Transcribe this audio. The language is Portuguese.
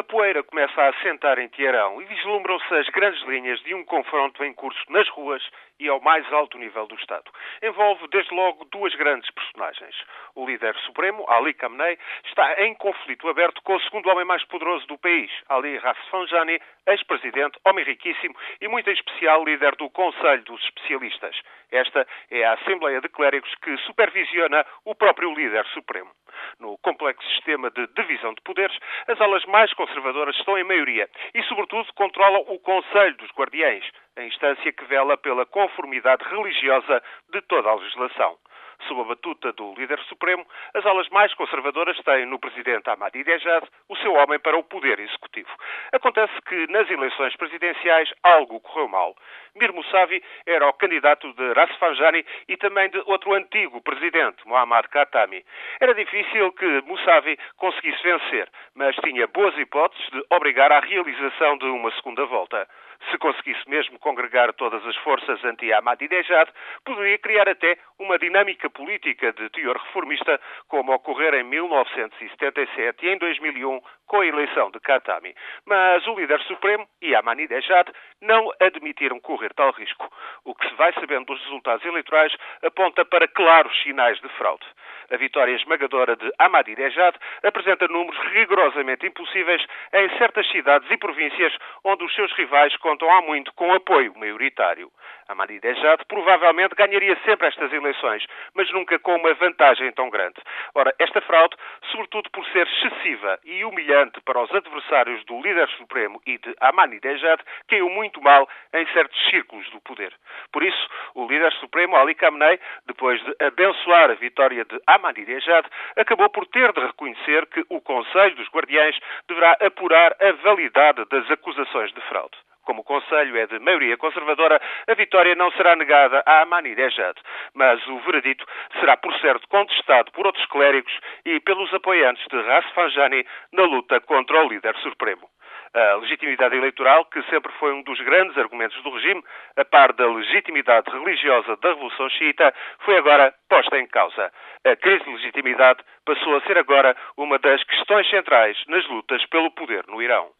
A poeira começa a assentar em Teherão e vislumbram-se as grandes linhas de um confronto em curso nas ruas e ao mais alto nível do Estado. Envolve, desde logo, duas grandes personagens. O líder supremo, Ali Khamenei, está em conflito aberto com o segundo homem mais poderoso do país, Ali Rafsanjani, ex-presidente, homem riquíssimo e, muito em especial, líder do Conselho dos Especialistas. Esta é a Assembleia de Clérigos que supervisiona o próprio líder supremo. No complexo sistema de divisão de poderes, as alas mais conservadoras estão em maioria e, sobretudo, controlam o Conselho dos Guardiães, a instância que vela pela conformidade religiosa de toda a legislação. Sob a batuta do líder supremo, as alas mais conservadoras têm no presidente Ahmadinejad o seu homem para o poder executivo. Acontece que nas eleições presidenciais algo correu mal. Mir Mousavi era o candidato de Rasfanjani e também de outro antigo presidente, Muhammad Khatami. Era difícil que Mousavi conseguisse vencer, mas tinha boas hipóteses de obrigar à realização de uma segunda volta. Se conseguisse mesmo congregar todas as forças anti-Ahmadinejad, poderia criar até uma dinâmica política de teor reformista, como ocorreu em 1977 e em 2001 com a eleição de Khatami. Mas o líder supremo e Ahmadinejad não admitiram correr tal risco. O que se vai sabendo dos resultados eleitorais aponta para claros sinais de fraude. A vitória esmagadora de Ahmadinejad apresenta números rigorosamente impossíveis em certas cidades e províncias onde os seus rivais contam há muito com apoio maioritário. Ahmadinejad provavelmente ganharia sempre estas eleições, mas nunca com uma vantagem tão grande. Ora, esta fraude, sobretudo por ser excessiva e humilhante para os adversários do líder supremo e de Ahmadinejad, caiu muito mal em certos círculos do poder. Por isso, o líder supremo, Ali Khamenei, depois de abençoar a vitória de Ahmadinejad, acabou por ter de reconhecer que o Conselho dos Guardiães deverá apurar a validade das acusações de fraude. Como o Conselho é de maioria conservadora, a vitória não será negada a Ahmadinejad, mas o veredito será, por certo, contestado por outros clérigos e pelos apoiantes de Rasfanjani na luta contra o líder supremo. A legitimidade eleitoral, que sempre foi um dos grandes argumentos do regime, a par da legitimidade religiosa da Revolução Xiita, foi agora posta em causa. A crise de legitimidade passou a ser agora uma das questões centrais nas lutas pelo poder no Irão.